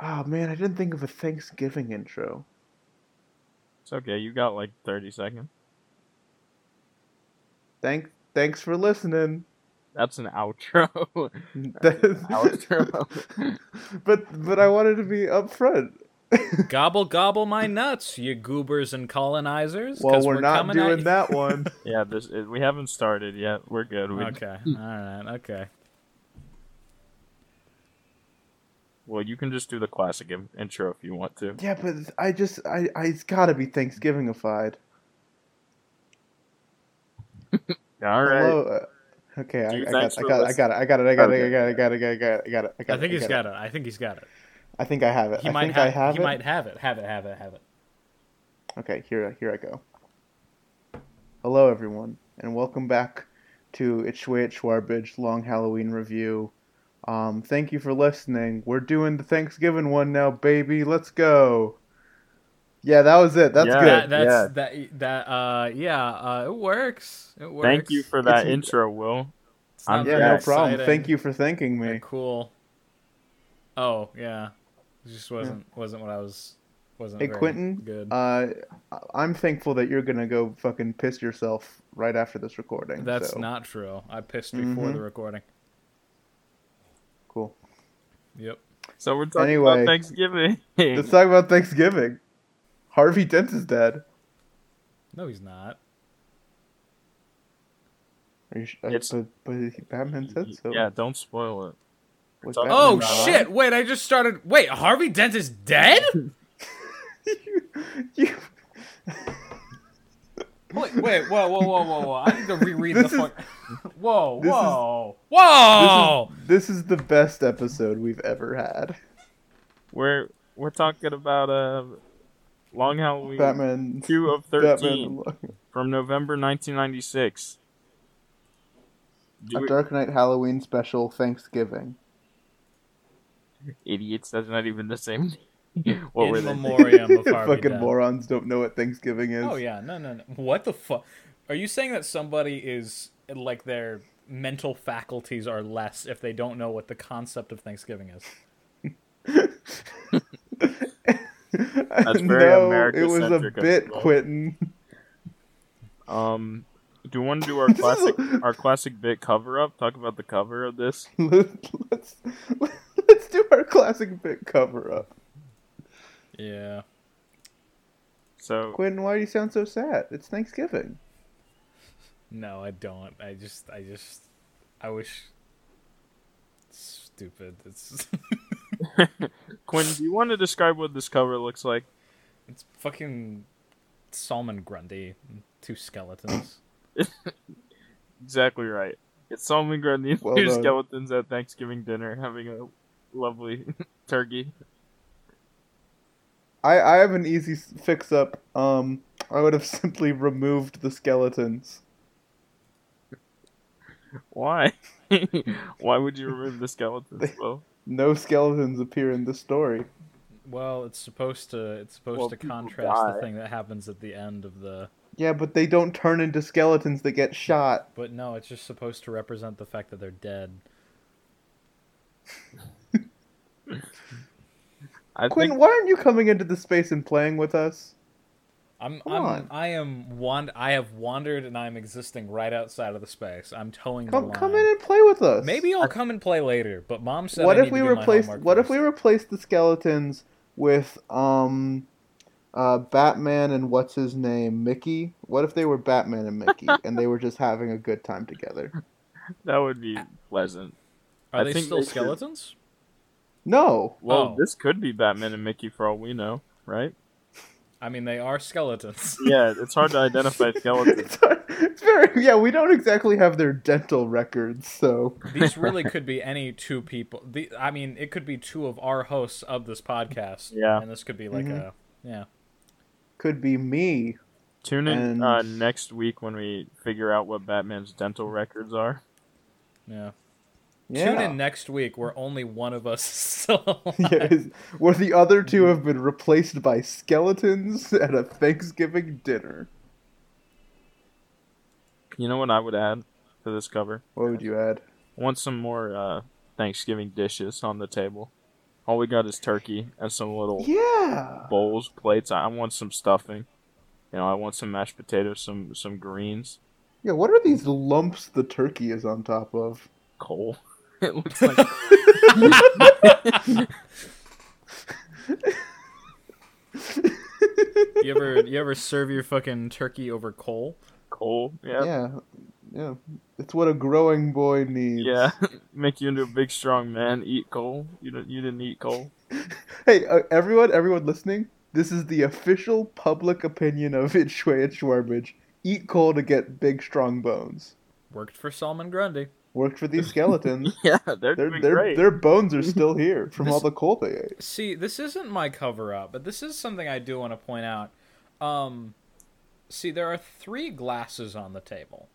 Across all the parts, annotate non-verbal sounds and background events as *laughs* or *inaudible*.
Oh man, I didn't think of a Thanksgiving intro. It's okay. You got like 30 seconds. Thank, thanks for listening. That's an outro. *laughs* That is- *laughs* outro. *laughs* but but I wanted to be upfront. Gobble gobble my nuts, you goobers and colonizers. Well, we're, not coming at doing that one. yeah, this it, we haven't started yet. We're good. We, Okay, all right, okay. Well, you can just do the classic intro if you want to. Yeah, but I just I, I it's got to be Thanksgivingified. *laughs* All right. Hello, uh, okay, I, I, got, I, got, I, got, I got it. I got it. I got it. I got it. I got it. I got it. I got it. I think he's got it. I think he's got it. I think I have it. He I might think have, I have he it. He might have it. Have it. Have it. Have it. Okay, here here I go. Hello everyone, and welcome back to Itchway Itchwarbage Long Halloween Review um, thank you for listening. We're doing the Thanksgiving one now, baby. Let's go. Yeah, that was it. That's Yeah. good. That, that's yeah. that. That. Uh. Yeah. Uh. It works. It works. Thank you for that It's- intro, Will. It's not I'm yeah, no problem. exciting. Thank you for thanking Yeah, me. cool. Oh yeah. It just wasn't wasn't what I was. Wasn't Hey, Quentin, Good. Uh, I'm thankful that you're gonna go fucking piss yourself right after this recording. That's so, not true. I pissed before Mhm. the recording. Cool. Yep. So we're talking Anyway. about Thanksgiving. Let's talk about Thanksgiving. Harvey Dent is dead. No, he's not. Are you sh- uh, It's- but, but Batman said so. Yeah, don't spoil it. Was talking Oh alive? shit! Wait, I just started. Wait, Harvey Dent is dead? *laughs* you, you, wait, wait, whoa, whoa, whoa, whoa, whoa! I need to reread This the is- fuck. Whoa, *laughs* this is- whoa, whoa! this is the best episode we've ever had. We're we're talking about uh, Long Halloween Batman. two of Batman. thirteen from November 1996. Do A it, Dark Knight Halloween special Thanksgiving. idiots. That's not even the same. *laughs* what In were they? memoriam of *laughs* Harvey Fucking Dent. morons don't know what Thanksgiving is. Oh yeah, no, no, no. What the fuck? Are you saying that somebody is like their mental faculties are less if they don't know what the concept of Thanksgiving is? *laughs* That's very no, it was a bit, you all. Quentin. Um, do you want to do our classic our classic bit cover up? Talk about the cover of this. let's let's do our classic bit cover up. Yeah. So Quentin, why do you sound so sad? It's Thanksgiving. No, I don't. I just, I just, I wish. Stupid. It's, *laughs* Quinn, do you want to describe what this cover looks like? it's fucking Solomon Grundy, two skeletons. *laughs* Exactly right. It's Solomon Grundy Well two done. skeletons at Thanksgiving dinner having a lovely *laughs* turkey. I I have an easy fix up. Um, I would have *laughs* simply removed the skeletons. Why? *laughs* Why would you remove the skeletons? *laughs* Well, No skeletons appear in the story. Well, it's supposed to, it's supposed Well, to contrast die. the thing that happens at the end of the. Yeah, but they don't turn into skeletons that get shot. But no, it's just supposed to represent the fact that they're dead. I Quinn, think why aren't you coming into the space and playing with us? I'm, Come I'm, on. I am wand, I have wandered and I'm existing right outside of the space. I'm towing the Come line. come in and play with us. Maybe I'll come and play later. But mom said. what I if need we to do my replace homework what if we replace the skeletons with um uh Batman and what's his name Mickey? What if they were Batman and Mickey *laughs* and they were just having a good time together? that would be pleasant. Are I they think still they should- skeletons? No. Well, Oh. this could be Batman and Mickey for all we know, right? I mean, they are skeletons. *laughs* Yeah, it's hard to identify *laughs* skeletons. it's, it's very yeah. We don't exactly have their dental records, so These really *laughs* could be any two people. The, I mean, it could be two of our hosts of this podcast. Yeah. And this could be like Mhm. a yeah. could be me. Tune in And- uh, next week when we figure out what Batman's dental records are. Yeah. Yeah. Tune in next week where only one of us is *laughs* still *laughs* alive. yeah, where the other two have been replaced by skeletons at a Thanksgiving dinner. You know what I would add to this cover? What would you add? I want some more uh, Thanksgiving dishes on the table. All we got is turkey and some little Yeah. bowls, plates. I I want some stuffing. You know, I want some mashed potatoes, some some greens, Yeah, what are these lumps the turkey is on top of? coal. It looks like *laughs* You ever you ever serve your fucking turkey over coal? coal. Yeah. Yeah. Yeah. It's what a growing boy needs. Yeah, *laughs* make you into a big strong man. Eat coal. You didn't. You didn't eat coal. *laughs* Hey, uh, everyone, everyone listening, this is the official public opinion of Itchway at Schwarbage. Eat coal to get big, strong bones. Worked for Solomon Grundy. Worked for these *laughs* skeletons. Yeah, they're, their, doing their, great. their bones are still *laughs* here from This- all the coal they ate. See, this isn't my cover up, but this is something I do want to point out. Um, see, there are three glasses on the table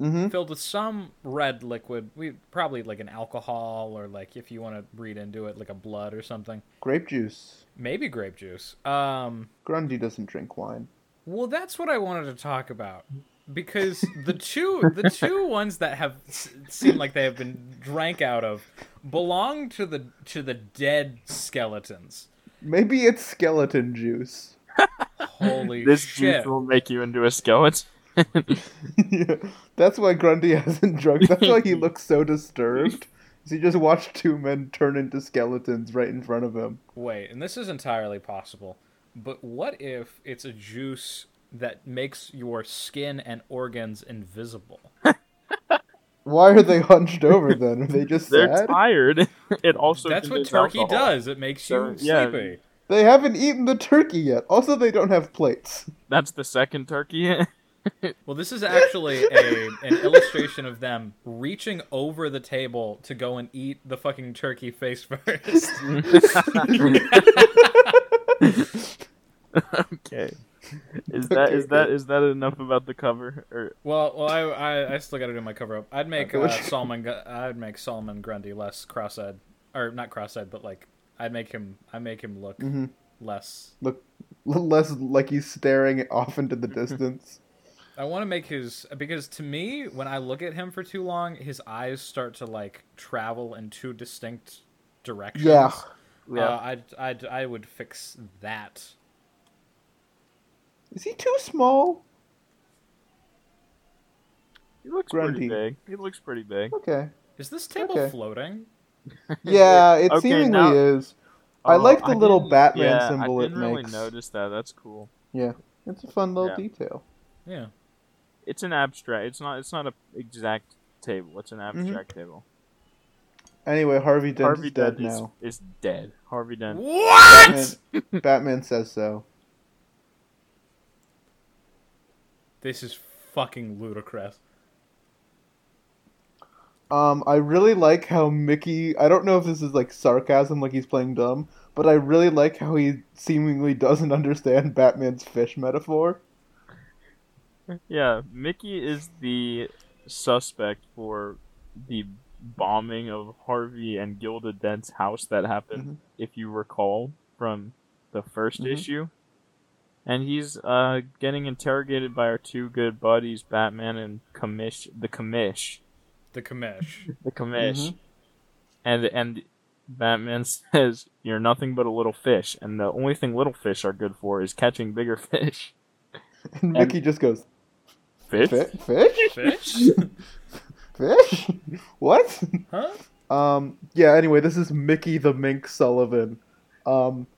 Mm-hmm. filled with some red liquid. We probably like an alcohol or like if you want to read into it, like a blood or something. Grape juice. Maybe grape juice. Um, Grundy doesn't drink wine. Well, that's what I wanted to talk about because the two the two *laughs* ones that have s- seemed like they have been drank out of belong to the to the dead skeletons. Maybe it's skeleton juice. Holy *laughs* shit. this shit! juice will make you into a skeleton. *laughs* yeah. That's why Grundy hasn't drunk. That's why he looks so disturbed. He just watched two men turn into skeletons right in front of him. Wait, and this is entirely possible. But what if it's a juice that makes your skin and organs invisible? *laughs* Why are they hunched over then? Are they just They're sad? tired. *laughs* It also That's what turkey alcohol. does. It makes you So, yeah. sleepy. They haven't eaten the turkey yet. Also, they don't have plates. That's the second turkey. *laughs* Well, this is actually a an illustration of them reaching over the table to go and eat the fucking turkey face first. okay. *laughs* Is that is Okay, that good. is that enough about the cover? Or well, well, I, I, I still got to do my cover up. I'd make uh, *laughs* Solomon, I'd make Solomon Grundy less cross-eyed, or not cross-eyed, but like I'd make him, I make him look hmm less. Look, less like he's staring off into the distance. *laughs* I want to make his because to me, when I look at him for too long, his eyes start to like travel in two distinct directions. Yeah. yeah, Uh, I'd, I'd, I would fix that. Is he too small? he looks Grundy. pretty big. He looks pretty big. Okay. Is this table Okay. floating? *laughs* Yeah, it Okay, seemingly now- is. I like the little Batman yeah, symbol I it didn't really makes. notice that. That's cool. Yeah, it's a fun little Yeah. detail. Yeah. It's an abstract. It's not. It's not a exact table. It's an Mm-hmm. abstract table. Anyway, Harvey Dent Harvey is dead Dent is, is dead. Harvey Dent. What? Batman, Batman says so. This is fucking ludicrous. Um, I really like how Mickey. I don't know if this is like sarcasm, like he's playing dumb, but I really like how he seemingly doesn't *laughs* understand Batman's fish metaphor. Yeah, Mickey is the suspect for the bombing of Harvey and Gilda Dent's house that happened, Mhm. if you recall from the 1st Mhm. issue. And he's uh, getting interrogated by our two good buddies, Batman and Commish, the Commish, The commish. *laughs* the Commish. Mhm. And and Batman *laughs* says, "You're nothing but a little fish, and the only thing little fish are good for is catching bigger *laughs* fish." And Mickey just goes, Fish? "Fi- "Fish, Fish? fish, what?" huh? Um, yeah, anyway, this is Mickey the Mink Sullivan. Um,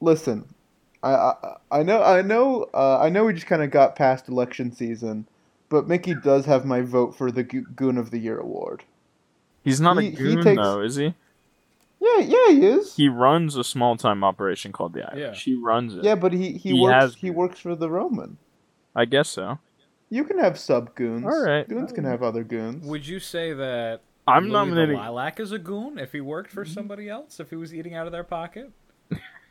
listen, I, I, I know, I know, uh, I know we just kind of got past election season, but Mickey does have my vote for the Goon of the Year award. He's not He- a he goon takes- though, is he? Yeah, yeah, he is. He runs a small time operation called the Irish. He runs it. yeah, but he, he, He works has he works for the Roman. I guess so. You can have sub goons. All right. Goons can have other goons. Would you say that I'm Louie nominating. the Lilac is a goon if he worked for somebody else? If he was eating out of their pocket?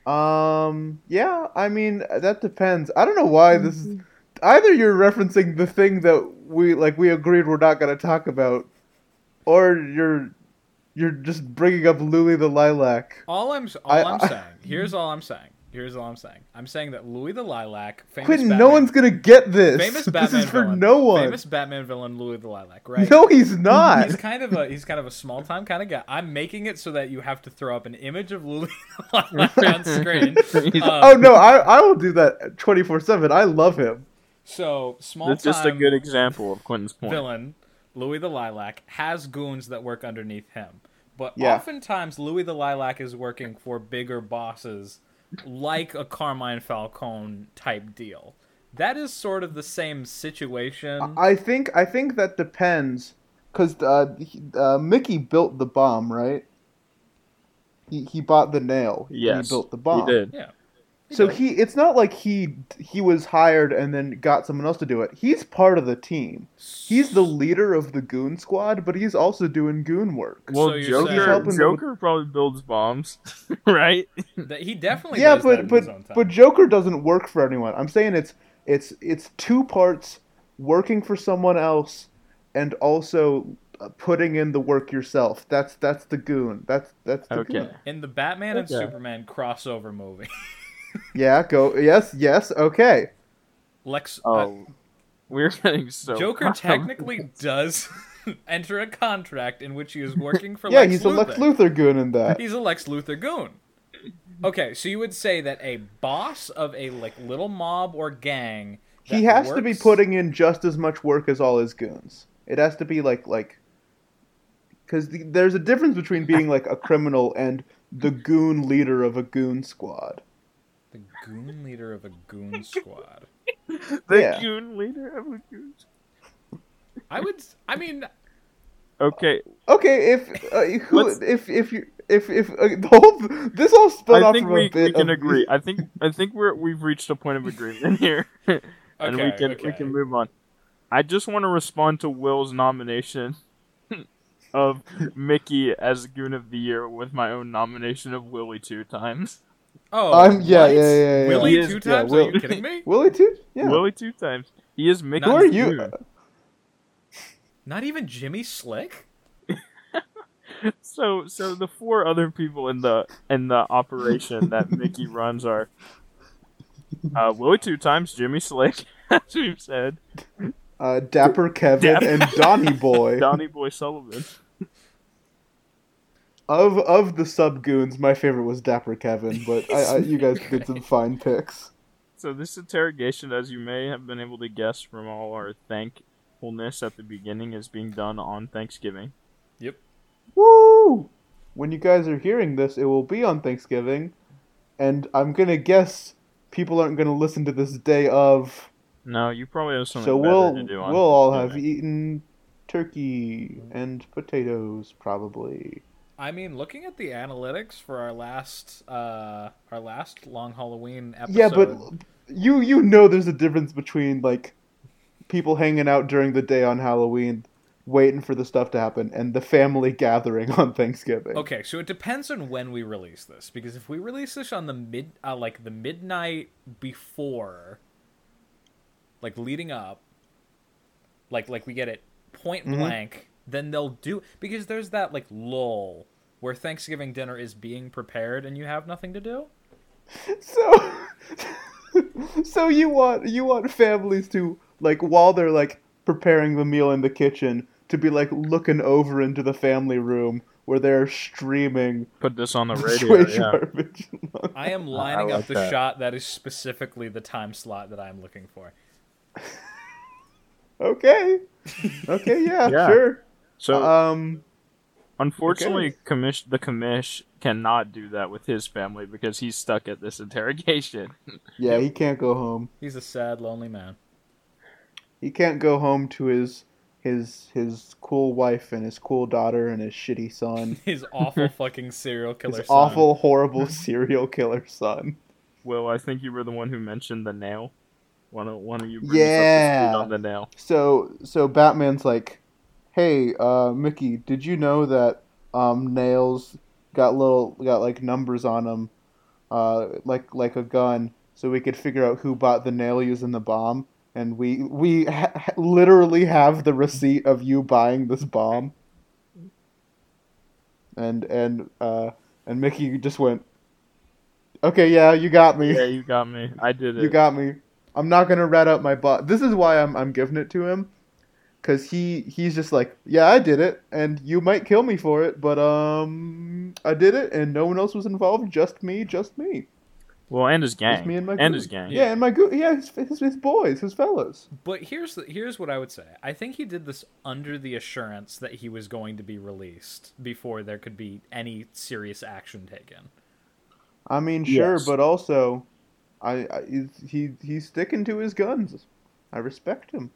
Um, yeah, I mean that depends. I don't know why this is. Either you're referencing the thing that we like we agreed we're not going to talk about, or you're you're just bringing up Louie the Lilac. All I'm all I- I, am I- saying. Here's all I'm saying. Here's all I'm saying. I'm saying that Louie the Lilac, famous Quentin, Batman, no one's gonna get this. famous *laughs* this Batman is for villain, no one. Famous Batman villain Louie the Lilac, right? No, he's not. He's kind of a he's kind of a small time kind of guy. I'm making it so that you have to throw up an image of Louie *laughs* the Lilac on *laughs* screen. Um, oh no, I I will do that twenty four seven. I love him. So small That's just a good example of Quentin's point. villain Louie the Lilac has goons that work underneath him, but Yeah. oftentimes Louie the Lilac is working for bigger bosses, like a Carmine Falcone type deal. That is sort of the same situation. I think I think that depends, because uh, uh, Mickey built the bomb, right? He he bought the nail. and Yes, he built the bomb. He did. yeah. So he it's not like he he was hired and then got someone else to do it. He's part of the team. He's the leader of the goon squad, but he's also doing goon work. Well, So you're Joker, saying- helping them Joker probably builds bombs, *laughs* right? He definitely yeah, does that but in but his own time. but Joker doesn't work for anyone. I'm saying it's it's it's two parts working for someone else and also uh, putting in the work yourself. That's that's the goon. That's that's the Okay. goon. in the Batman and Superman crossover movie, *laughs* Yeah, go. Yes, yes. Okay. Lex uh, Oh, we're getting so. Joker proud. technically does *laughs* enter a contract in which he is working for *laughs* yeah, Lex he's Luthor. a Lex Luthor goon in that. He's a Lex Luthor goon. Okay, so you would say that a boss of a like little mob or gang He that has to be putting in just as much work as all his goons. It has to be like like because the, there's a difference between being like a criminal and the goon leader of a goon squad. The goon leader of a goon *laughs* squad. the Yeah. goon leader of a goon. I would. I mean, Okay, Okay, if uh, who, Let's- if if you if if uh, the whole this all spun I off think from we, a bit we can of- agree. I think I think we're we've reached a point of agreement *laughs* here, *laughs* and we Okay, can we can move on. I just want to respond to Will's nomination of Mickey as Goon of the Year with my own nomination of Willie two times. Oh, I'm- yeah, what? yeah, yeah, yeah. Willie He is- two yeah, times? Will- Are you kidding me? *laughs* Willie two? Yeah. Willie two times. He is Mickey. Who are you? Goon. *laughs* Not even Jimmy Slick. *laughs* So so the four other people in the in the operation that Mickey runs are uh, Willie two times, Jimmy Slick, as we've said, Uh, Dapper Kevin Dapper- and Donny Boy. Donny Boy Sullivan. Of of the sub goons, my favorite was Dapper Kevin, but I, I, you guys did some *laughs* fine picks. So this interrogation, as you may have been able to guess from all our thankfulness at the beginning, is being done on Thanksgiving. Yep. Woo! When you guys are hearing this, it will be on Thanksgiving, and I'm gonna guess people aren't gonna listen to this day of. No, you probably have something So better we'll to do on we'll all have eaten turkey and potatoes probably. I mean, looking at the analytics for our last uh our last long Halloween episode. Yeah, but you you know there's a difference between like people hanging out during the day on Halloween, waiting for the stuff to happen, and the family *laughs* gathering on Thanksgiving. Okay, so it depends on when we release this because if we release this on the mid uh, like the midnight before like leading up like like we get it point Mhm. blank, then they'll do because there's that like lull where Thanksgiving dinner is being prepared and you have nothing to do. So, *laughs* so you want you want families to like while they're like preparing the meal in the kitchen to be like looking over into the family room where they're streaming Put this on the *laughs* radio. Yeah. *laughs* I am lining like up the that. shot that is specifically the time slot that I'm looking for. okay, okay, yeah, Yeah. sure. So Um, unfortunately, okay. commish the commish cannot do that with his family because he's stuck at this *laughs* interrogation. yeah, he can't go home. He's a sad, lonely man. He can't go home to his his his cool wife and his cool daughter and his shitty son. *laughs* His awful fucking serial killer. His son. awful, horrible *laughs* serial killer son. Will, I think you were the one who mentioned the nail. One of one of you brings up the Yeah. on the nail. So so Batman's like, "Hey, uh, Mickey, did you know that um, nails got little got like numbers on them, uh, like like a gun, so we could figure out who bought the nail using the bomb." And we we ha- literally have the receipt of you buying this bomb. And and uh, and Mickey just went, Okay, yeah, you got me. Yeah, you got me. I did it. You got me. I'm not gonna rat out my bot. This is why I'm I'm giving it to him, cause he he's just like, yeah, I did it, and you might kill me for it, but um, I did it, and no one else was involved, just me, just me, well, and his gang. just me and my and group. his gang. Yeah, and my group. Yeah, his, his his boys, his fellows. But here's the, here's what I would say. I think he did this under the assurance that he was going to be released before there could be any serious action taken. I mean, sure, Yes. but also, I, I he he's sticking to his guns. I respect him.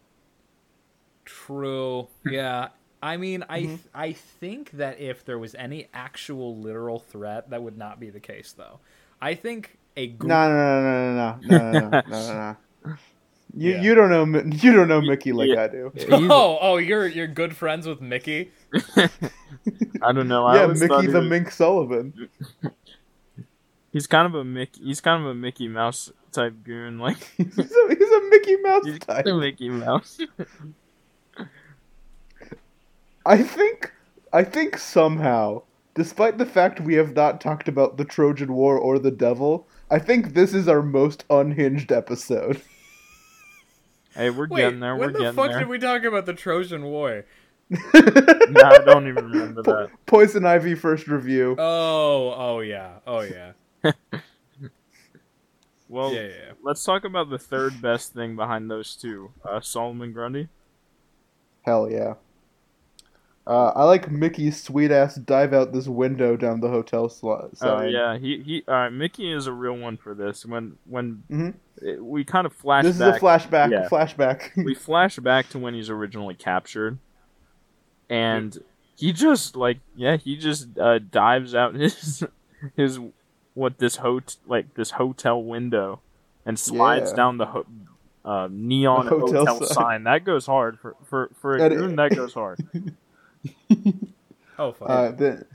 True. *laughs* Yeah. I mean, I Mm-hmm. I think that if there was any actual literal threat, that would not be the case, though. I think a gr- No, no, no, no, no, no, no, no, no, no, no. You Yeah. you don't know *laughs* you don't know Mickey like Yeah. I do. *laughs* Oh, oh, you're you're good friends with Mickey. I don't know. I yeah, always thought Mickey the was- Mink Sullivan. He's kind of a Mickey. He's kind of a Mickey Mouse type goon. Like he's, a, he's a Mickey Mouse he's type. a Mickey Mouse. I think I think somehow, despite the fact we have not talked about the Trojan War or the Devil, I think this is our most unhinged episode. *laughs* hey, we're Wait, getting there. We're getting there. What the fuck there. did we talk about the Trojan War? No, I don't even remember *laughs* Po- that. Poison Ivy first review. Oh, oh yeah, oh yeah, *laughs* Well, yeah, yeah. let's talk about the third best thing behind those two. Uh, Solomon Grundy. Hell yeah. Uh, I like Mickey's sweet ass dive out this window down the hotel slot. Oh side. yeah, he he. All right, Mickey is a real one for this. When when Mhm. it- we kind of flash This is a flashback. Yeah. Flashback. *laughs* we flash back to when he's originally captured, and he just like yeah, he just uh, dives out *laughs* his his what this hot like this hotel window and slides Yeah. down the ho- uh, neon hotel hotel, sign. sign. That goes hard for for for a. That goes hard. *laughs* Oh fuck. Uh, then,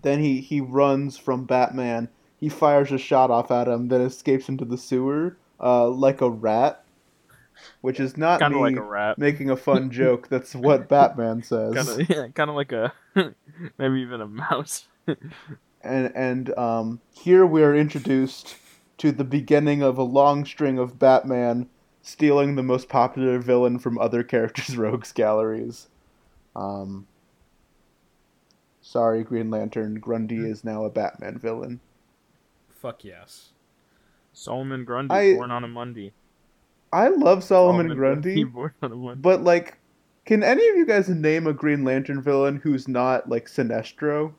then he he runs from Batman. He fires a shot off at him, then escapes into the sewer uh, like a rat, which is not Kind me of like a rat. making a fun joke. That's what *laughs* Batman says. Kind of yeah, kind of like a *laughs* maybe even a mouse. And and um, here we are introduced to the beginning of a long string of Batman stealing the most popular villain from other characters' *laughs* rogues galleries. Um, sorry, Green Lantern. Grundy is now a Batman villain. Fuck yes. Solomon Grundy, I- born on a Monday. I love Solomon Grundy, *laughs* born on a Monday. but like, can any of you guys name a Green Lantern villain who's not like Sinestro?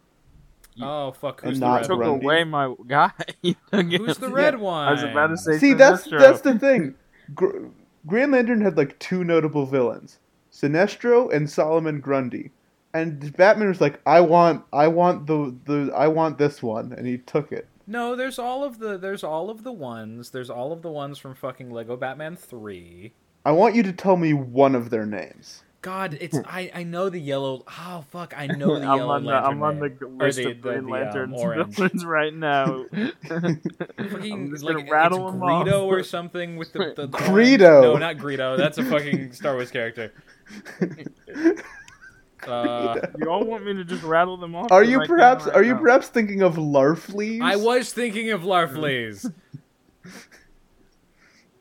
Oh fuck. And Who's the not red took? Grundy. away my *laughs* guy. Who's the red Yeah. one? I was about to say. See, that's that's the thing. Gr- Green Lantern had like two notable villains, Sinestro and Solomon Grundy. And Batman was like, "I want, I want the, the, I want this one," and he took it. No, there's all of the there's all of the ones. There's all of the ones from fucking Lego Batman 3. I want you to tell me one of their names. God, it's I I know the yellow. Oh fuck, I *laughs* know the I'm yellow on the lantern. I'm on the name. g- Or list the- of the- Green the, um, Lanterns orange. villains right now. *laughs* Fucking, just like, gonna rattle it's them Greedo off. or something with the, the, *laughs* the Greedo. orange- No, not Greedo. That's a fucking Star Wars character. *laughs* Uh, You all want me to just rattle them off? Are 'Cause you I perhaps, right are you now. perhaps thinking of Larfleeze? I was thinking of Larfleeze. *laughs*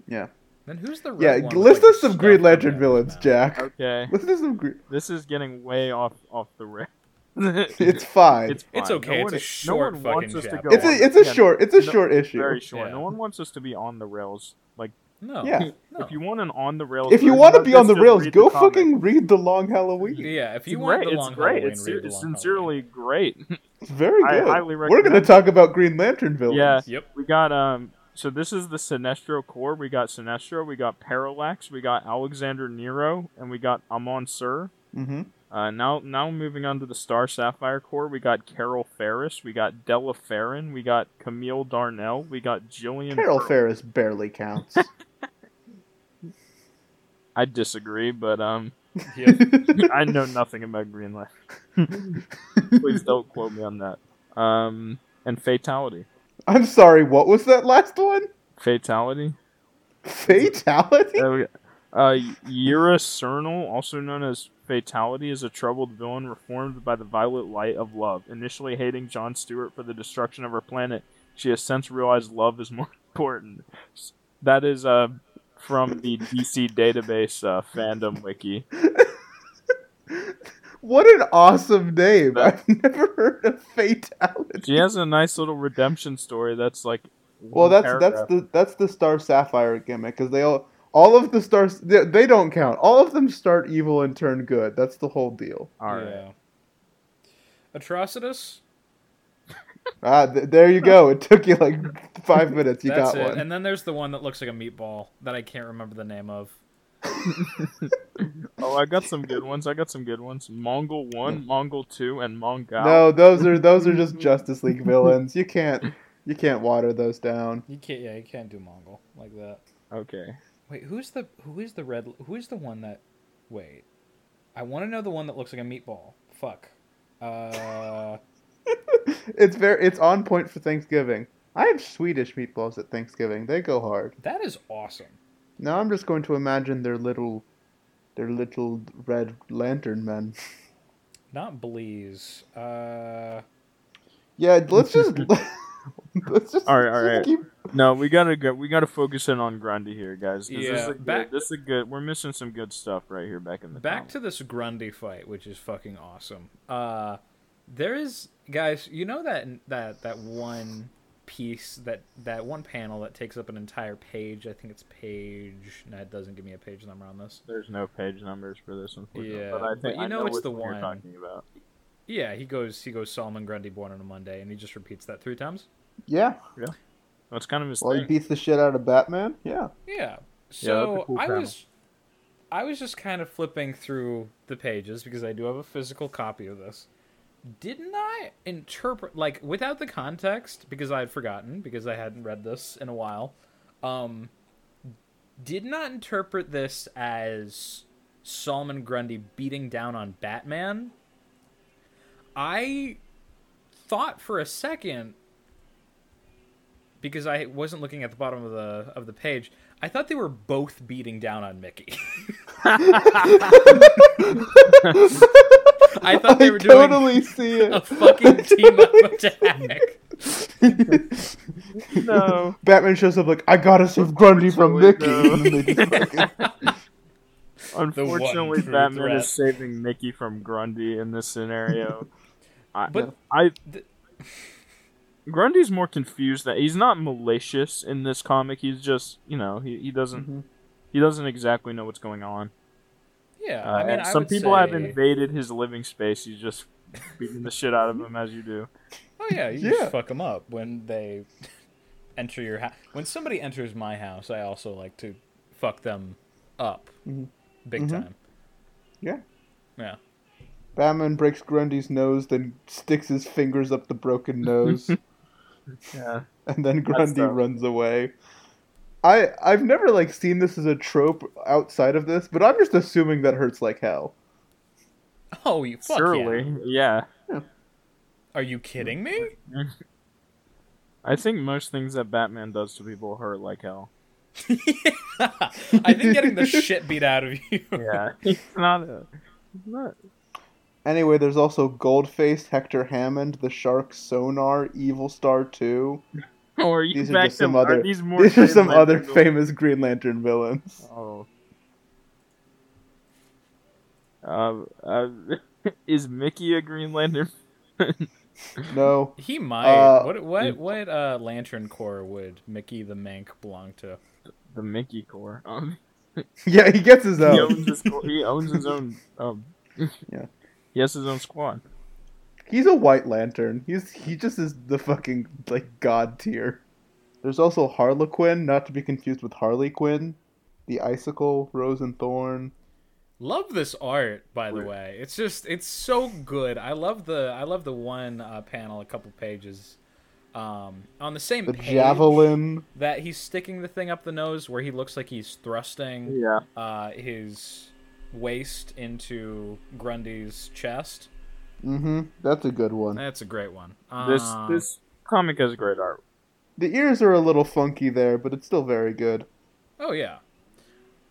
Yeah, Then who's the red yeah. One list us the some Green Lantern coming out of villains, his mouth? Jack. Okay, List us some. Green... this is getting way off off the rail. *laughs* It's fine. It's fine. It's okay, No it's a short no one wants fucking us to go It's a, it's a short, it's a no- short issue. Very short. Yeah. No one wants us to be on the rails. Like, No. Yeah. *laughs* No. if you want an on the rails, If you want to be on the rails, go the fucking read the Long Halloween. Yeah, if It's you want great. the It's long great. Halloween, It's read ser- the long sincerely great. *laughs* It's very I good. highly We're gonna talk about Green Lantern villains. Yeah. Yep. We got um. So this is the Sinestro Corps. We got Sinestro. We got Parallax. We got Alexander Nero, and we got Amon Sur. Mm-hmm. Uh, now, now moving on to the Star Sapphire Corps, we got Carol Ferris, we got Della Farron, we got Camille Darnell, we got Jillian. Carol Pearl. Ferris barely counts. *laughs* I disagree, but um, *laughs* Yep. I know nothing about Green Lantern. *laughs* Please don't quote me on that. Um, and Fatality, I'm sorry. What was that last one? Fatality. Fatality. There. Uh, Yrra Cynril, also known as Fatality, is a troubled villain reformed by the violet light of love. Initially hating John Stewart for the destruction of her planet, She has since realized love is more *laughs* important. That is uh from the DC database uh, fandom wiki. *laughs* What an awesome name! I've never heard of fatality. She has a nice little redemption story that's like. Well, that's paragraph. that's the that's the Star Sapphire gimmick because they all all of the stars they, they don't count. All of them start evil and turn good. That's the whole deal. All right. Yeah. Atrocitus. Ah, th- there you go. It took you like five minutes. You That's got it. one. And then there's the one that looks like a meatball that I can't remember the name of. Oh, I got some good ones. I got some good ones. Mongul one, Mongul two, and Mongul. No, those are those are just Justice League villains. You can't you can't water those down. You can't. Yeah, you can't do Mongul like that. Okay. Wait, who's the who is the red? Who is the one that? Wait, I want to know the one that looks like a meatball. Fuck. Uh, *laughs* It's very it's on point for Thanksgiving. I have Swedish meatballs at Thanksgiving. They go hard. that is awesome. Now I'm just going to imagine their little their little red lantern men. *laughs* Not Bleez. Uh, Yeah, let's just *laughs* let's just all right, all right. keep- No, we gotta go. We gotta focus in on Grundy here, guys. 'cause This is Yeah, a good, back- This is a good. We're missing some good stuff right here. Back in the back comic. to this Grundy fight, which is fucking awesome. Uh, there is guys, you know that that that one piece that that one panel that takes up an entire page. I think it's page. No, it doesn't give me a page number on this. There's no page numbers for this, unfortunately. Yeah, but I but you I know it's which the you're one. talking about. Yeah, he goes he goes Solomon Grundy born on a Monday, and he just repeats that three times. Yeah. Yeah. That's kind of his While he beats the shit out of Batman. Yeah. Yeah. that's So a cool I panel. was I was just kind of flipping through the pages because I do have a physical copy of this. Didn't I interpret like without the context because I had forgotten because I hadn't read this in a while. Um did not interpret this as Solomon Grundy beating down on Batman. I thought for a second because I wasn't looking at the bottom of the of the page. I thought they were both beating down on Mickey. *laughs* *laughs* *laughs* I thought they I were doing totally *laughs* see a it. fucking team up attack. *laughs* no. Batman shows up like, I gotta save Grundy from Mickey. Unfortunately, And then they just fucking- Unfortunately, Batman threat. is saving Mickey from Grundy in this scenario. I, But I th- Grundy's more confused that he's not malicious in this comic. He's just, you know, he, he doesn't Mhm. he doesn't exactly know what's going on. Yeah, Uh, I mean, and I some would people have invaded his living space. You just beating the shit out of them as you do. Oh yeah, you Yeah. just fuck them up when they *laughs* enter your house. When somebody enters my house, I also like to fuck them up, Mhm. big Mhm. time. Yeah. Yeah. Batman breaks Grundy's nose, then sticks his fingers up the broken nose, *laughs* Yeah. *laughs* and then Grundy runs away. I I've never like seen this as a trope outside of this, but I'm just assuming that hurts like hell. Oh, you fuck Surely. yeah. Yeah. Are you kidding me? *laughs* I think most things that Batman does to people hurt like hell. *laughs* I think getting the shit beat out of you. *laughs* Yeah. He's not a he's not Anyway, there's also Goldface, Hector Hammond, the Shark, Sonar, Evil Star 2. *laughs* Are you These are back just some to, are other these more these are some other Lantern famous Green Lantern villains. Oh. Uh, uh, *laughs* is Mickey a Green Lantern? *laughs* No. He might. Uh, what what what uh, Lantern Corps would Mickey the Mank belong to? the Mickey Corps. Um, Yeah, he gets his he own. owns his cor- he owns his own. Um, Yeah. He has his own squad. He's a White Lantern. He's he just is the fucking like god tier. There's also Harlequin, not to be confused with Harley Quinn, the Icicle, Rose and Thorn. Love this art, by the way. It's just it's so good. I love the I love the one uh, panel, a couple pages, um, on the same The page Javelin. that he's sticking the thing up the nose, where he looks like he's thrusting Yeah. uh, his waist into Grundy's chest. Mm-hmm. That's a good one. That's a great one. This Uh, this comic has great art. The ears are a little funky there, but it's still very good. Oh yeah.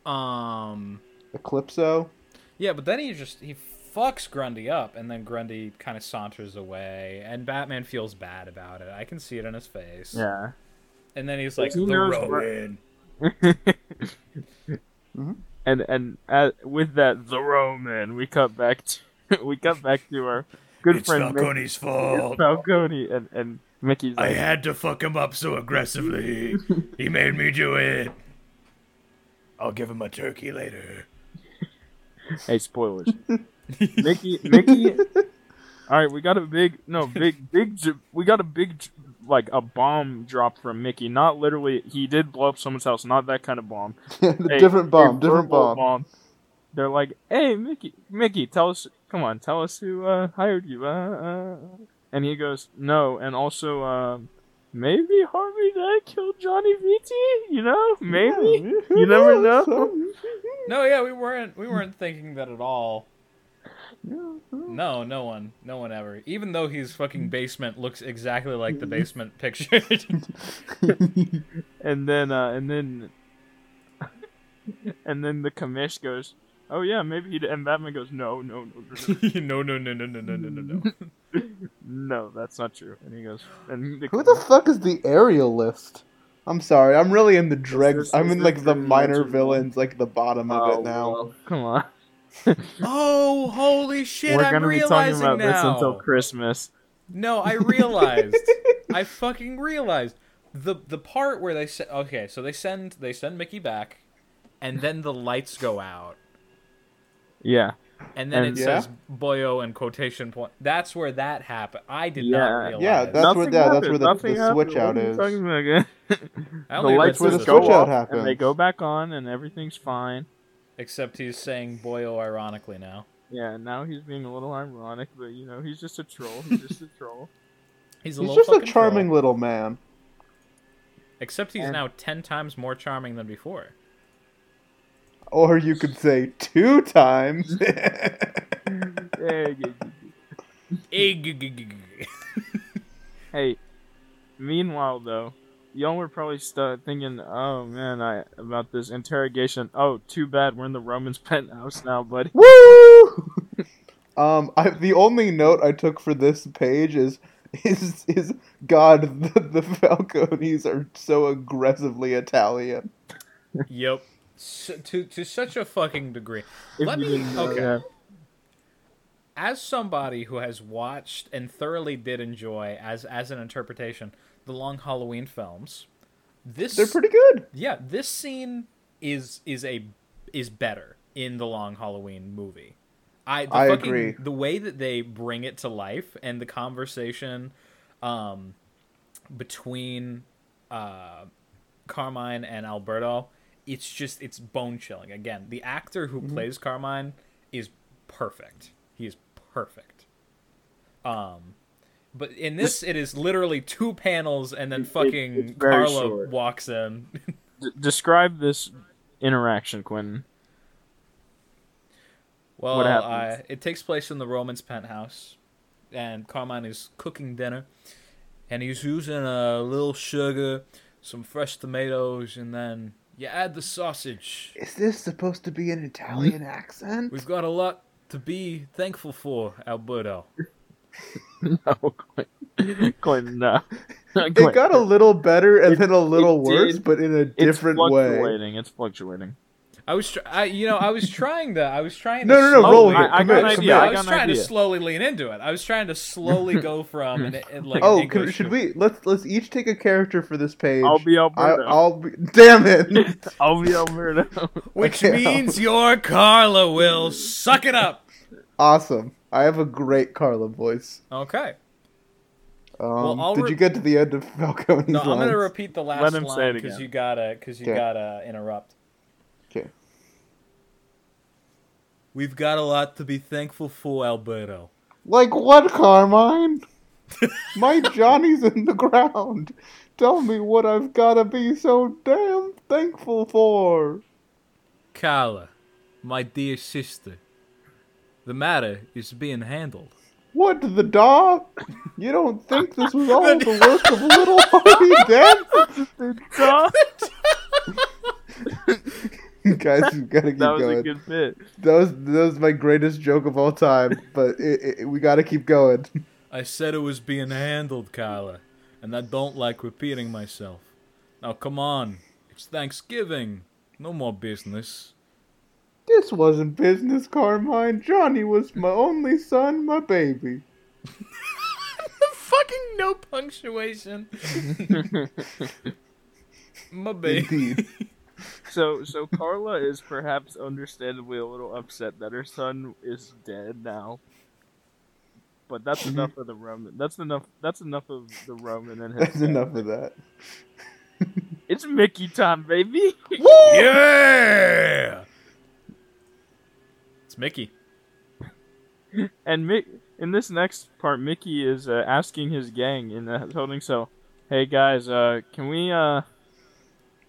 Um. Eclipso. Yeah, but then he just he fucks Grundy up, and then Grundy kind of saunters away, and Batman feels bad about it. I can see it in his face. Yeah. And then he's like, He "The knows what- Roman." *laughs* And and uh, with that, the Roman, we cut back to *laughs* we cut back to our good friend Mickey- Falcone's fault. Falcone and and Mickey's. I like, had to fuck him up so aggressively. he made me do it. I'll give him a turkey later. Hey, spoilers. *laughs* Mickey, Mickey. All right, we got a big no big big. We got a big like a bomb drop from Mickey. Not literally. He did blow up someone's house. Not that kind of bomb. *laughs* A- different bomb, a different verbal bomb. They're like, hey, Mickey, Mickey, tell us. Come on, tell us who uh, hired you. Uh, uh. And he goes, no, and also, um, maybe Harvey Dent killed Johnny Viti. You know, maybe. You never *laughs* know. No, yeah, we weren't we weren't thinking that at all. No, no one, no one ever. Even though his fucking basement looks exactly like the basement pictured. *laughs* and then uh and then *laughs* and then the commish goes oh yeah maybe he and batman goes no no no no no, no, *laughs* no, no, no, no, no, no, no. no *laughs* that's not true and he goes and Who the fuck is the aerial list? I'm sorry, I'm really in the dregs. I'm in like the minor villains, like the bottom of Oh, it now. well, come on *laughs* Oh, holy shit! we're I'm gonna be talking realizing about now. this until christmas No, I realized. I fucking realized the the part where they say okay, so they send they send Mickey back, and then the lights go out, yeah and then And- it Yeah. says Boyo and quotation point. That's where that happened. I did Yeah. not realize. Yeah, that's Nothing where- yeah, that's where the- Nothing the happened. switch out What are you is. talking about again? *laughs* The lights through the switch out off and they go back on and everything's fine Except he's saying Boyo ironically now. yeah now he's being a little ironic but you know he's just a troll he's just a troll *laughs* He's a He's just a charming troll. little man. Except he's And- now ten times more charming than before. Or you could say two times. *laughs* *laughs* Hey, meanwhile though, y'all were probably st- thinking, "Oh man, I about this interrogation. Oh, too bad we're in the Romans' *laughs* penthouse now, buddy." Woo! um, I, the only note I took for this page is is is God, the, the Falcones are so aggressively Italian. yep. So, to to such a fucking degree. Let me okay. as somebody who has watched and thoroughly did enjoy as as an interpretation the long Halloween films, this They're pretty good. yeah this scene is is a is better in the long Halloween movie. I the I fucking, agree. The way that they bring it to life and the conversation um, between uh, Carmine and Alberto, it's just it's bone chilling. Again, the actor who Mm-hmm. plays Carmine is perfect. He is perfect. Um, but in this, it is literally two panels, and then It- fucking Carla short. walks in. D- describe this interaction, Quentin. Well, What uh, it takes place in the Romans' penthouse, and Carmine is cooking dinner, and he's using a little sugar, some fresh tomatoes, and then you add the sausage. Is this supposed to be an Italian accent? We've got a lot to be thankful for, Alberto. *laughs* no, Quentin. Quentin, no. *laughs* It got a little better and It- then a little worse, did. but in a it's different way. fluctuating. It's fluctuating. I was, tr- I, you know, I was trying to, I was trying to. No, no, no, slowly- roll with it. I- I got an idea. Yeah, I I was an trying to slowly lean into it. I was trying to slowly go *laughs* from an, an- like. Oh, an can, should we let's let's each take a character for this page. I'll be I, Alberto. I'll be. Damn it! *laughs* I'll be Alberto. *laughs* Which Okay, means your Carla will suck it up. awesome. I have a great Carla voice. Okay. Um, I'll did re- you get to the end of Falcone's No, I'm gonna repeat the last Let line because you gotta because you Okay. gotta interrupt. Okay. We've got a lot to be thankful for, Alberto. Like what, Carmine? My Johnny's in the ground. Tell me what I've gotta be so damn thankful for. Carla, my dear sister, the matter is being handled. What the dog? You don't think this was all the *laughs* work of little Harvey Dent? *laughs* *laughs* Guys, we gotta keep that was going. a good bit. That was that was my greatest joke of all time, *laughs* but it, it, we gotta keep going. I said it was being handled, Kyla, and I don't like repeating myself. Now come on, it's Thanksgiving. No more business. This wasn't business, Carmine. Johnny was my only son, my baby. the *laughs* Fucking no punctuation. My baby. Indeed. So, so Carla is perhaps understandably a little upset that her son is dead now. But that's Mm-hmm. enough of the Roman. That's enough. That's enough of the Roman and his. That's enough of that. It's Mickey time, baby. *laughs* Yeah! It's Mickey. And Mick, in this next part, Mickey is uh, asking his gang in the holding cell, "Hey guys, uh, can we uh,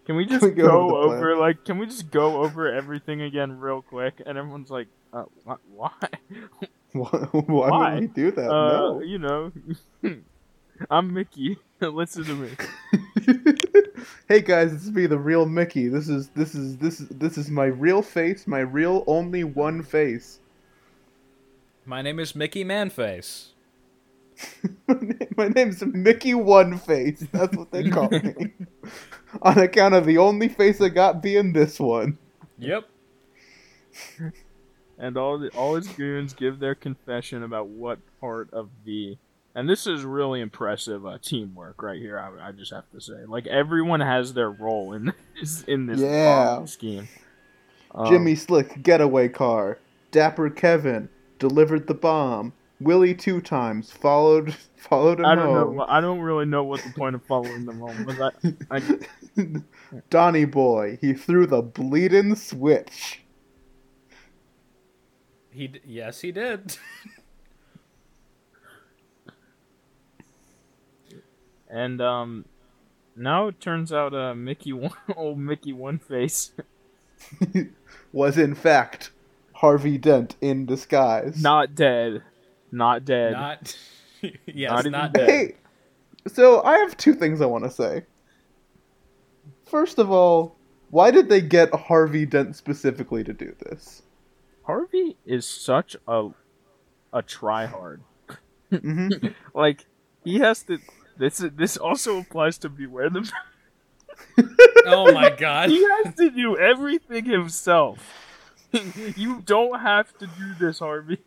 can we *laughs* just we go go, over over like can we just go over everything again real quick?" And everyone's like, uh, "Why? Why, *laughs* why, Why? would we do that? uh, no. you know, *laughs* I'm Mickey. Listen to me." hey guys, this is me, the real Mickey. This is this is this is this is my real face, my real only one face. My name is Mickey Manface. my name- my name's Mickey One Face. That's what they call me. On account of the only face I got being this one. Yep. *laughs* and all the, all his goons give their confession about what part of the and this is really impressive uh, teamwork right here. I, I just have to say, like everyone has their role in this in this Yeah. bomb scheme. Um, Jimmy Slick getaway car. Dapper Kevin delivered the bomb. Willie two times followed *laughs* followed him I don't home. know. I don't really know what the point of following them home was. I, I, *laughs* Donny boy, he threw the bleeding switch. He d- yes, he did. *laughs* and um, now it turns out uh, Mickey one, old Mickey One Face, Was in fact Harvey Dent in disguise. not dead, not dead. not *laughs* yes, Not not dead. dead. Hey, so I have two things I want to say. First of all, why did they get Harvey Dent specifically to do this? Harvey is such a a tryhard. hmm *laughs* like he has to. This this also applies to Beware the. Oh my *laughs* god. he has to do everything himself. you don't have to do this, Harvey.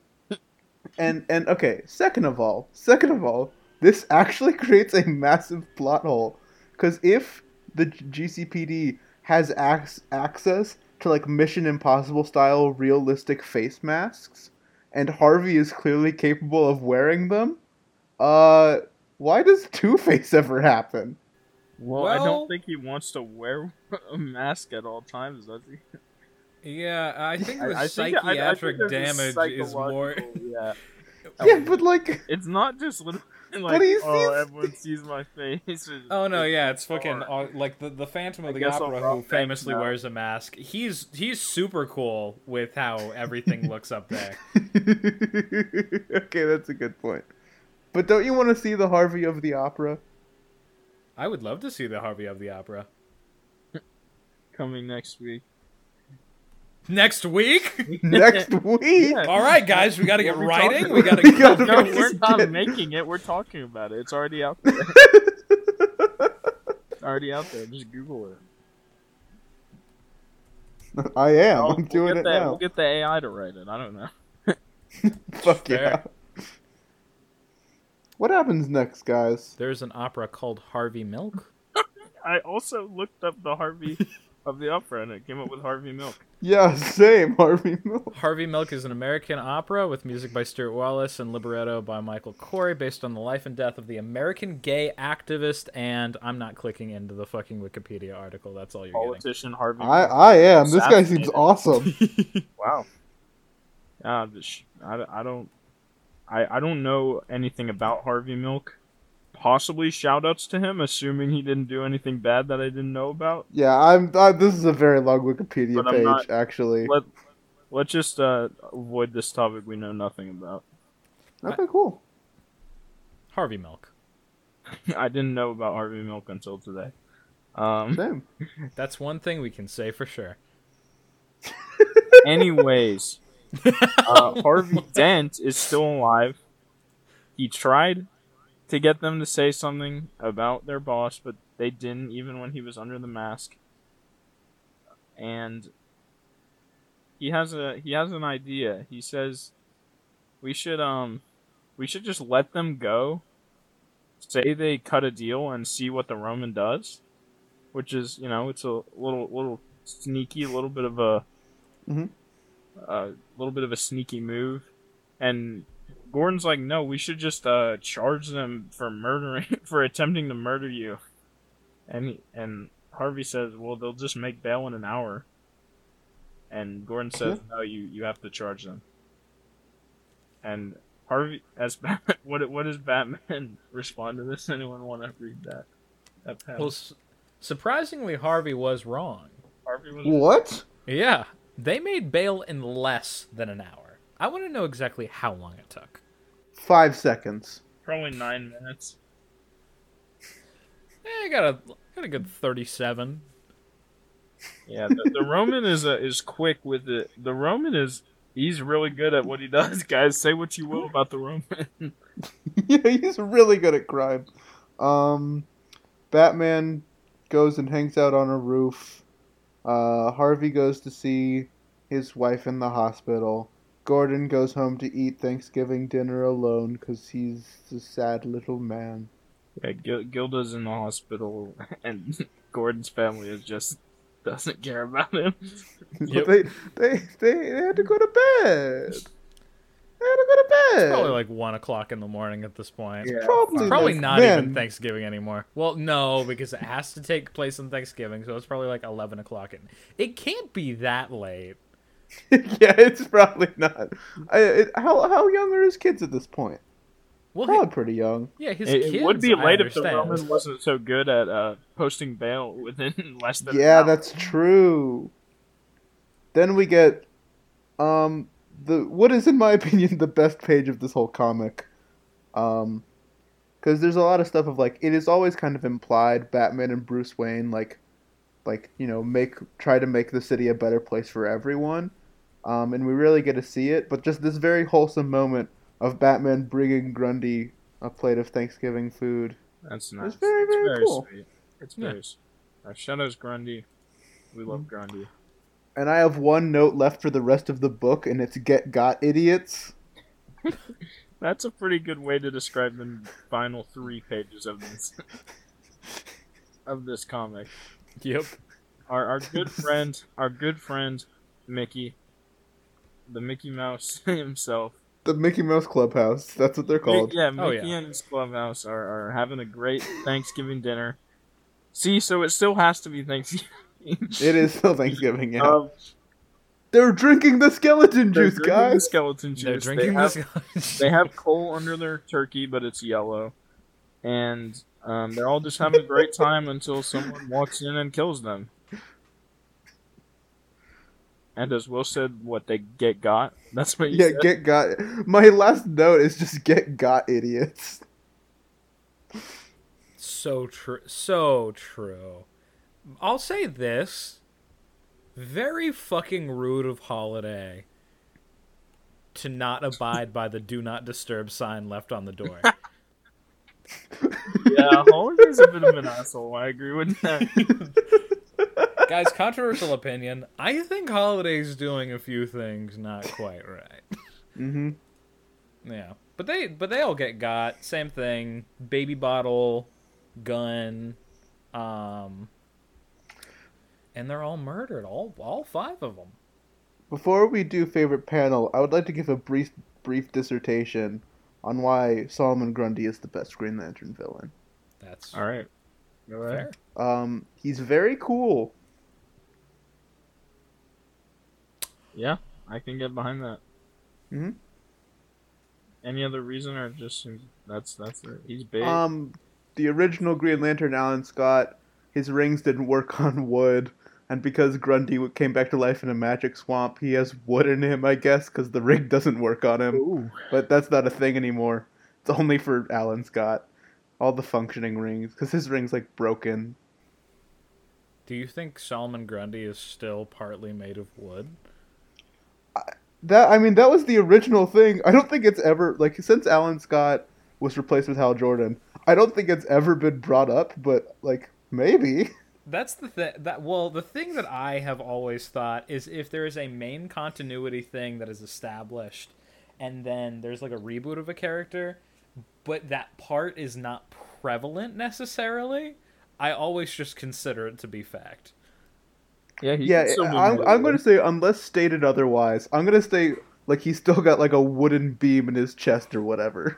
And and okay, second of all, second of all, this actually *laughs* creates a massive plot hole because if the GCPD has ac- access to like Mission Impossible style realistic face masks, and Harvey is clearly capable of wearing them, uh, why does *laughs* Two Face ever happen? Well, I don't think he wants to wear *laughs* a mask at all times, does he? Yeah, I think the I- I think- I- I think psychiatric damage is more. *laughs* Yeah, Yeah, but like, it's not just literally *laughs* like, he oh, sees- everyone sees my face. Oh no, yeah, it's fucking Or- uh, like the the Phantom of the Opera, who famously now. wears a mask. He's he's super cool with how everything *laughs* looks up there. okay, that's a good point. But don't you want to see the Harvey of the opera? I would love to see the Harvey of the Opera Coming next week. Next week. *laughs* next *laughs* week. Yeah. All right, guys, we got to get we writing. talking We got We to. gotta- *laughs* No, we're not forget. making it. We're talking about it. It's already out there. It's already out there. Just Google it. I am. Oh, I'm we'll doing get it that, now. We'll get the AI to write it. I don't know. Fuck Fair. yeah. What happens next, guys? There's an opera called Harvey Milk. I also looked up the Harvey of the opera, and it came up with Harvey Milk. Yeah, same. Harvey Milk. Harvey Milk is an American opera with music by Stewart Wallace and libretto by Michael Korie, based on the life and death of the American gay activist. And I'm not clicking into the fucking Wikipedia article. That's all you're getting. Politician Harvey. I I am. This guy seems awesome. *laughs* Wow. Uh, I, I don't. I, I don't know anything about Harvey Milk. Possibly shoutouts to him, assuming he didn't do anything bad that I didn't know about. Yeah, I'm. I, this is a very long Wikipedia But page, not- actually. Let Let's just uh, avoid this topic we know nothing about. Okay, cool. Harvey Milk. *laughs* I didn't know about Harvey Milk until today. Um, Same. *laughs* That's one thing we can say for sure. *laughs* Anyways, uh, Harvey Dent is still alive. He tried to get them to say something about their boss, but they didn't, even when he was under the mask. And he has a he has an idea. He says we should um we should just let them go. Say they cut a deal and see what the Roman does, which is you know it's a little little sneaky, a little bit of a Mhm. a little bit of a sneaky move, and Gordon's like, no, we should just uh charge them for murdering *laughs* for attempting to murder you, and and Harvey says, well, they'll just make bail in an hour, and Gordon says, no, you you have to charge them, and Harvey as *laughs* Batman, what what does Batman *laughs* respond to this? Anyone want to read that? That? Well, s- surprisingly, Harvey was wrong. Harvey was What? Yeah, they made bail in less than an hour. I want to know exactly how long it took. Five seconds. probably nine minutes. Eh, I got a got a good thirty-seven. Yeah, the, the Roman is uh, is quick with it. The Roman is he's really good at what he does, *laughs* guys. Say what you will about the Roman. *laughs* yeah, he's really good at crime. Um, Batman goes and hangs out on a roof. Uh, Harvey goes to see his wife in the hospital. Gordon goes home to eat Thanksgiving dinner alone because he's a sad little man. yeah, Gil- Gilda's in the hospital, *laughs* and Gordon's family is just doesn't care about him. *laughs* Yep. they, they, they, they had to go to bed. They had to go to bed. Probably like one o'clock in the morning at this point. Yeah. Probably, Probably like- not man, even Thanksgiving anymore. Well, no, because it has to take place on Thanksgiving, so it's probably like eleven o'clock. And it can't be that late. *laughs* yeah, it's probably not. I, it, how how young are his kids at this point? Well, Probably he- pretty young. yeah, his It, kids. it would be I late if the understand. Roman wasn't so good at uh, posting bail within *laughs* less than. an Yeah, hour. that's true. Then we get um the what is in my *laughs* opinion the best page of this whole comic. Um cuz there's a lot of stuff of like it is always kind of implied Batman and Bruce Wayne like like, you know, make try to make the city a better place for everyone. Um and we really get to see it, but just this very wholesome moment of Batman bringing Grundy a plate of Thanksgiving food. That's nice. very, It's very cool. Sweet. It's Yeah. very. s- Uh, Shadows Grundy. We love Grundy. And I have one note left for the rest of the book and it's get got idiots. *laughs* That's a pretty good way to describe the final three pages of this *laughs* of this comic. Yep. Our our good friend, our good friend Mickey, the Mickey Mouse *laughs* himself. The Mickey Mouse Clubhouse. That's what they're called. Yeah, Oh, Mickey yeah. and his clubhouse are, are having a great Thanksgiving dinner. See, so it still has to be Thanksgiving. *laughs* It is still Thanksgiving, yeah. Um, they're drinking the skeleton they're juice, drinking the guys. skeleton juice. They're drinking they have, this. they have coal under their turkey, but it's yellow, and um, they're all just having a great time until someone walks in and kills them. And as Will said, what they get got. That's what you Yeah, said. get got. My last note is just get got idiots. so true. So true. I'll say this: very fucking rude of Holiday to not abide by the "Do Not Disturb" sign left on the door. *laughs* yeah, Holiday's a bit of an asshole. I agree with that. *laughs* Guys, controversial opinion. I think Holiday's doing a few things not quite right. Mm-hmm. Yeah, but they but they all get got. Same thing. Baby bottle, gun, um, and they're all murdered. All all five of them. Before we do favorite panel, I would like to give a brief brief dissertation on why Solomon Grundy is the best Green Lantern villain. That's All right. Go ahead. Um, he's very cool. Yeah, I can get behind that. Mhm. Any other reason, or just that's that's it? He's big. Um, the original Green Lantern, Alan Scott, his rings didn't work *laughs* on wood, and because Grundy came back to life in a magic swamp, he has wood in him, I guess, because the ring *laughs* doesn't work on him. Ooh. But that's not a thing anymore. It's only for Alan Scott. All the functioning rings, because his ring's like broken. Do you think Solomon Grundy is still partly made of wood? that I mean that was the original thing. I don't think it's ever like since Alan Scott was replaced with Hal Jordan. I don't think it's ever been brought up, but like maybe. *laughs* That's the thing that well, the thing that I have always thought is if there is a main continuity thing that is established and then there's like a reboot of a character, but that part is not prevalent necessarily, I always just consider it to be fact. Yeah, he Yeah, can still move I'm, I'm going to say unless stated otherwise, I'm going to say like he's still got like a wooden beam in his chest or whatever.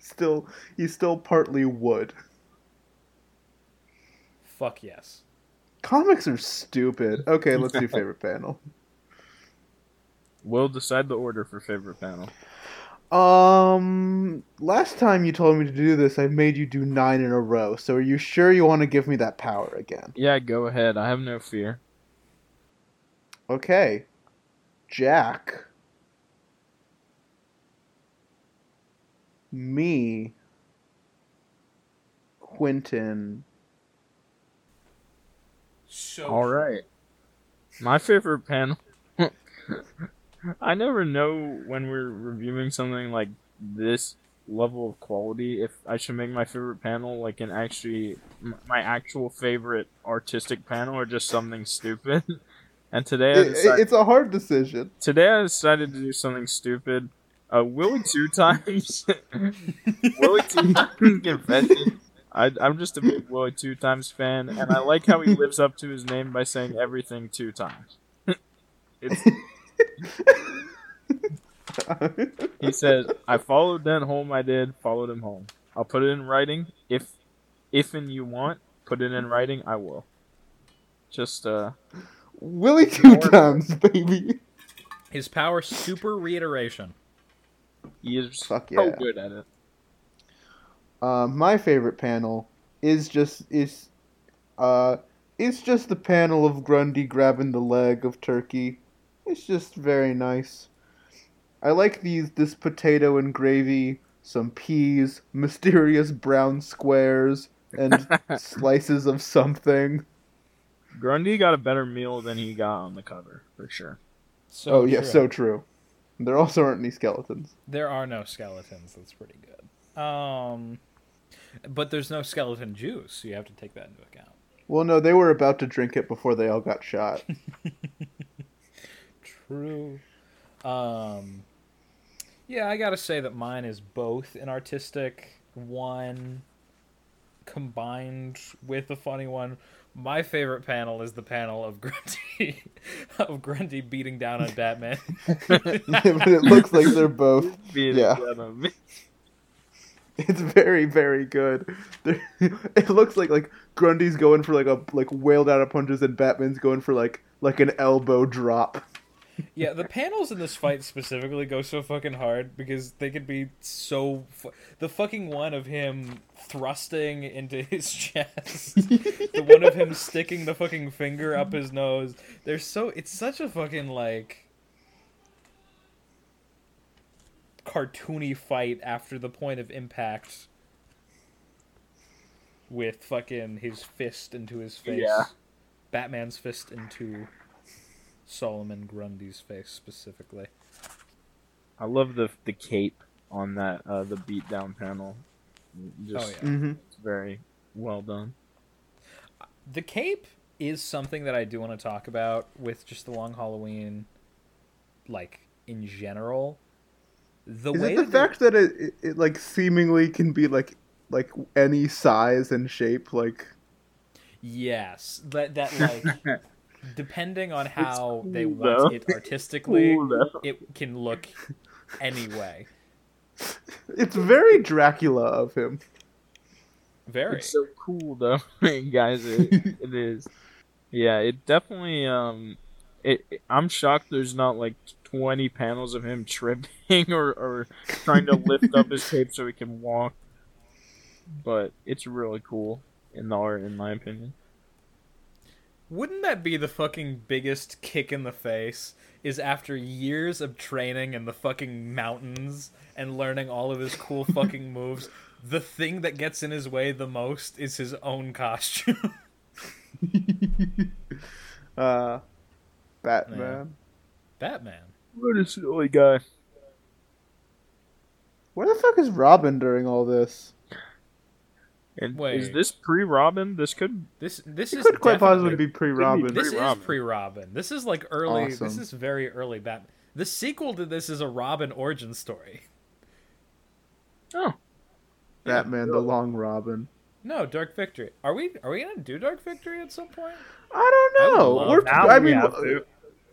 Still, he's still partly wood. Fuck yes. Comics are stupid. Okay, let's do *laughs* favorite panel. We'll decide the order for favorite panel. Um, last time you told me to do this, I made you do nine in a row. So are you sure you want to give me that power again? Yeah, go ahead. I have no fear. Okay, Jack. Me. Quentin. So All right. My favorite panel. *laughs* I never know when we're reviewing something like this level of quality if I should make my favorite panel like an actually m- my actual favorite artistic panel or just something stupid. *laughs* And today It- it- decided, it's a hard decision. today I decided to do something stupid. Uh, Willie two times. *laughs* Willie two times confession. I, I'm just a big Willie two times fan, and I like how he lives up to his name by saying everything two times. *laughs* it's, *laughs* he says, "I followed Dan home. I did. Followed him home. I'll put it in writing. If, if and you want, put it in writing. I will. Just uh, Willie two times, baby. his power super reiteration. he is Fuck so yeah. good at it. Um, my favorite panel is just is, uh, it's just the panel of Grundy grabbing the leg of Turkey. It's just very nice. I like these this potato and gravy, some peas, *laughs* mysterious brown squares, and *laughs* slices of something. Grundy got a better meal than he got on the cover for sure. So oh yeah, true. so true. There also aren't any skeletons. there are no skeletons. That's pretty good. Um, but there's no skeleton juice, so you have to take that into account. Well, no, they were about to drink it before they all got shot. *laughs* True. Um, yeah, I gotta say that mine is both an artistic one combined with a funny one. My favorite panel is the panel of Grundy *laughs* of Grundy beating down on Batman. *laughs* but it looks like they're both Being Yeah. It's very, very good. *laughs* It looks like like Grundy's going for like a like wailed out of punches, and Batman's going for like like an elbow drop. Yeah, the panels in this fight specifically go so fucking hard because they could be so. Fu- the fucking one of him thrusting into *laughs* his chest, the one of him sticking the fucking finger up his nose. They're so. It's such a fucking like. Cartoony fight after the point of impact with fucking his fist into his face. Yeah. Batman's fist into Solomon Grundy's face specifically. I love the the cape on that uh, the beatdown panel. Just Oh, yeah. Mm-hmm. it's very well done. The cape is something that I do want to talk about with just the long Halloween, like in general. The Is way it the that fact that it, it it like seemingly can be like like any size and shape? Like yes, that that like *laughs* depending on how they cool, want though. it artistically, Cool, it can look any way. it's very Dracula of him. Very. It's so cool though, *laughs* guys. It, *laughs* it is. Yeah, it definitely. Um, it, it- I'm shocked. There's not like 20 panels of him tripping *laughs* or, or trying to lift up his cape so he can walk. But it's really cool in the art, in my opinion. Wouldn't that be the fucking biggest kick in the face? Is after years of training in the fucking mountains and learning all of his cool *laughs* fucking moves, the thing that gets in his way the most is his own costume. *laughs* uh, Batman. Batman. What a silly guy. Where the fuck is Robin during all this? And is this pre-Robin? This could. This this It is could quite possibly be pre-Robin. This is Pre-Robin. pre-Robin. This is like early. This is very early. Bat. The sequel to this is a Robin origin story. Oh, Batman: The Long Robin. No, Dark Victory. Are we are we gonna do Dark Victory at some point? I I don't know. love We're, I mean, have to.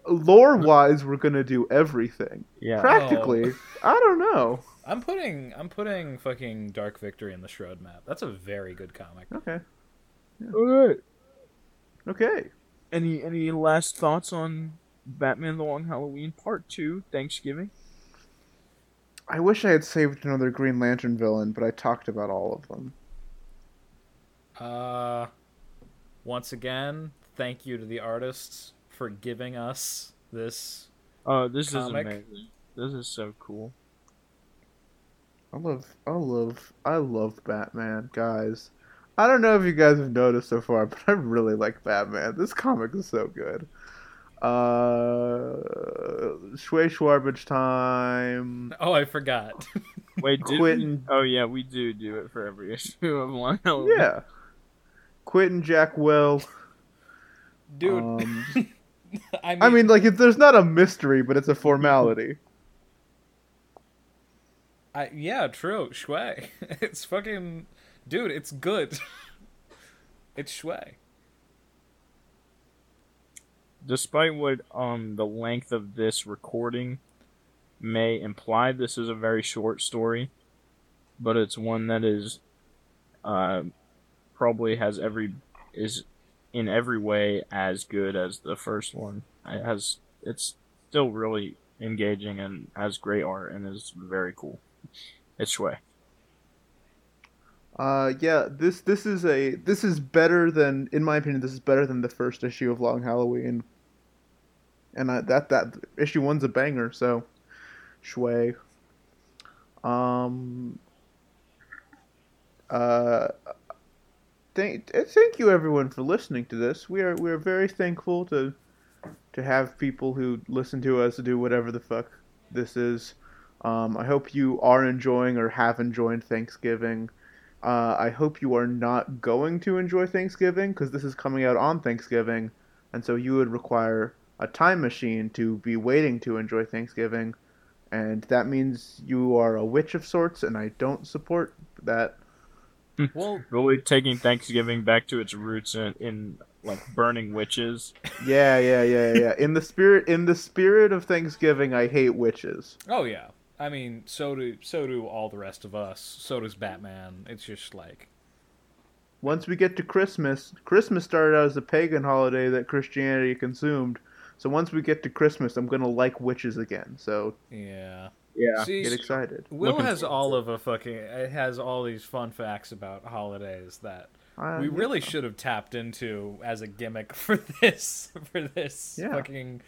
Lore wise, we're gonna do everything. yeah. Practically, I don't know. I'm putting I'm putting fucking Dark Victory in the Shroud map. That's a very good comic. Okay. All right. Okay. Any any last thoughts on Batman: The Long Halloween Part Two? Thanksgiving. I wish I had saved another Green Lantern villain, but I talked about all of them. Uh, once again, thank you to the artists for giving us this. Oh, this Comic. is amazing. This is so cool. I love, I love, I love Batman, guys. I don't know if you guys have noticed so far, *laughs* but I really like Batman. This comic is so good. Uh, Schway Schwarbage time. Oh, I forgot. *laughs* Wait, did we? Quentin. Oh yeah, we do do it for every *laughs* issue of Long Halloween. Yeah. Quentin Jack Will. Dude, Um, *laughs* I mean, I mean, like, it, there's not a mystery, but it's a formality. I, yeah, true. Schway. *laughs* It's fucking, dude. It's good. *laughs* it's Schway. Despite what um the length of this recording may imply, this is a very short story, but it's one that is uh probably has every is in every way as good as the first one. It has it's still really engaging and has great art and is very cool. It's Schway. Uh, yeah, this this is a this is better than, in my opinion, this is better than the first issue of Long Halloween. And I, that that issue one's a banger, so Schway. Um. Uh. Thank thank you everyone for listening to this. We are we are very thankful to to have people who listen to us do whatever the fuck this is. Um, I hope you are enjoying or have enjoyed Thanksgiving. Uh, I hope you are not going to enjoy Thanksgiving because this is coming out on Thanksgiving, and so you would require a time machine to be waiting to enjoy Thanksgiving, and that means you are a witch of sorts, and I don't support that. Well, *laughs* Really taking Thanksgiving back to its roots in, in like burning witches. Yeah, yeah, yeah, yeah. In the spirit, in the spirit of Thanksgiving, I hate witches. oh yeah. I mean, so do so do all the rest of us. So does Batman. It's just like, Once we get to Christmas, Christmas started out as a pagan holiday that Christianity consumed. So once we get to Christmas, I'm gonna like witches again. So yeah. Yeah. See, get excited. Will Looking has forward all of a fucking. It has all these fun facts about holidays that Uh, we yeah. really should have tapped into as a gimmick *laughs* for this for this Yeah. fucking.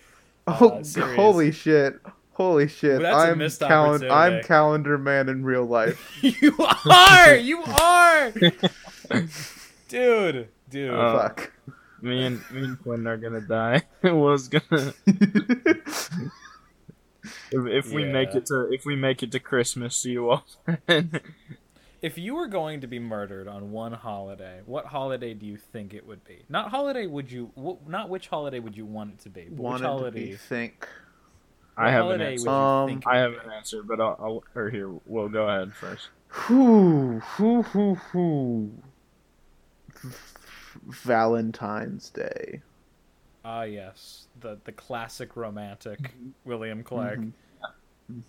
Oh, uh, series. holy shit! Holy shit! Well, that's a I'm missed calend- I'm calendar man in real life. *laughs* you are, you are, *laughs* dude, dude. Uh, Fuck. Me and me and Quinn are gonna die. It was gonna if, if we make it to if we make it to Christmas, see you all *laughs* if you were going to be murdered on one holiday, what holiday do you think it would be? Not holiday would you, wh- not which holiday would you want it to be, but which Wanted to holiday? be think. I have an answer. Um, think I have be? an answer, but I'll, I'll or here we'll go ahead first. Whoo, whoo, whoo, whoo. Valentine's Day. Ah, yes, the the classic romantic William Clark. Mhm.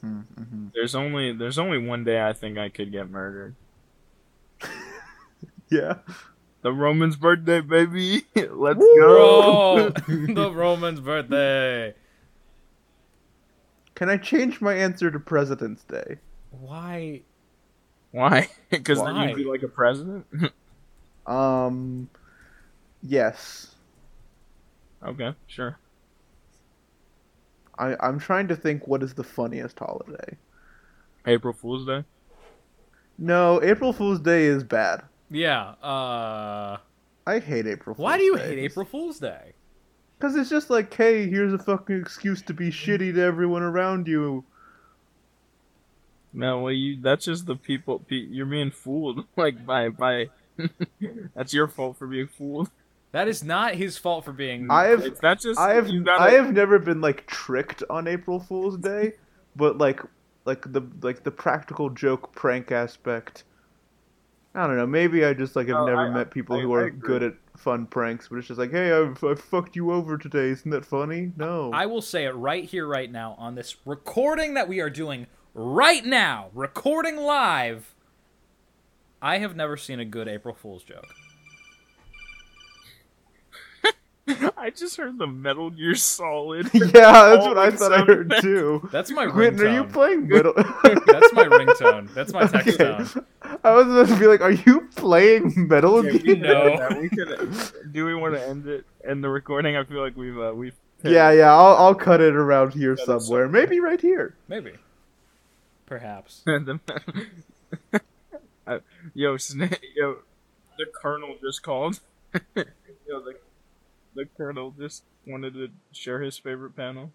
hmm hmm There's only there's only one day I think I could get murdered. *laughs* Yeah. The Roman's birthday, baby. *laughs* Let's Woo! go. *laughs* The Roman's birthday. Can I change my answer to President's Day? Why? Why? Because then you'd be like a president. Um, yes. Okay, sure. I I'm trying to think what is the funniest holiday. April Fool's Day. No, April Fool's Day is bad. Yeah. Uh. I hate April Fool's Why do you Day. hate April Fool's Day? Cause it's just like, hey, here's a fucking excuse to be shitty to everyone around you. No, well, you that's just the people. You're being fooled, *laughs* like by by. *laughs* that's your fault for being fooled. That is not his fault for being. I have that's just I have gotta, I have never been like tricked on April Fool's Day, but like like the like the practical joke prank aspect. I don't know. Maybe I just like have Oh, never I- met people I- who I are agree. good at fun pranks, but it's just like, hey, I've, I fucked you over today. Isn't that funny? No. I will say it right here, right now, on this recording that we are doing right now, recording live. I have never seen a good April Fool's joke. *laughs* I just heard the Metal Gear Solid. *laughs* yeah, that's what I thought I heard effects. too. That's my Quentin, are you playing metal? *laughs* That's my ringtone. That's my text Okay. tone. I was about to be like, are you playing Metal Yeah, Gear? we No. know. We could. Do we want to end it? End the recording? I feel like we've uh, we've. Yeah, yeah, I'll, I'll cut it around here somewhere. somewhere. Maybe right here. Maybe. Perhaps. the, uh, yo, Sna- yo, the colonel just called. yo, the the colonel just wanted to share his favorite panel.